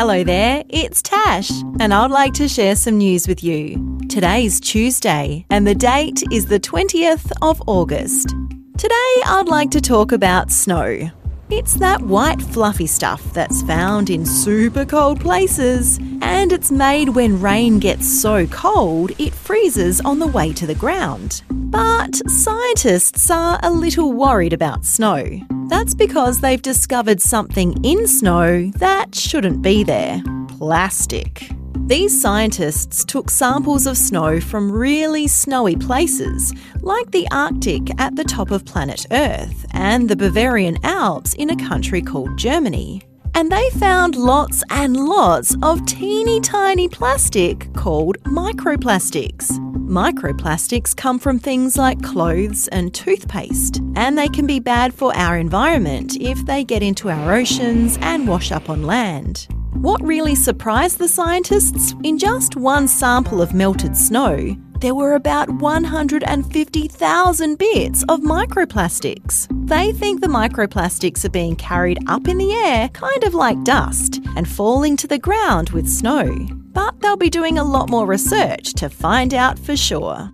Hello there, it's Tash, and I'd like to share some news with you. Today's Tuesday, and the date is the 20th of August. Today, I'd like to talk about snow. It's that white fluffy stuff that's found in super cold places, and it's made when rain gets so cold it freezes on the way to the ground. But scientists are a little worried about snow. That's because they've discovered something in snow that shouldn't be there plastic. These scientists took samples of snow from really snowy places, like the Arctic at the top of planet Earth and the Bavarian Alps in a country called Germany. And they found lots and lots of teeny tiny plastic called microplastics. Microplastics come from things like clothes and toothpaste, and they can be bad for our environment if they get into our oceans and wash up on land. What really surprised the scientists? In just one sample of melted snow, there were about 150,000 bits of microplastics. They think the microplastics are being carried up in the air, kind of like dust, and falling to the ground with snow. But they'll be doing a lot more research to find out for sure.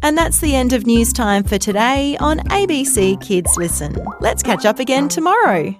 And that's the end of news time for today on ABC Kids Listen. Let's catch up again tomorrow.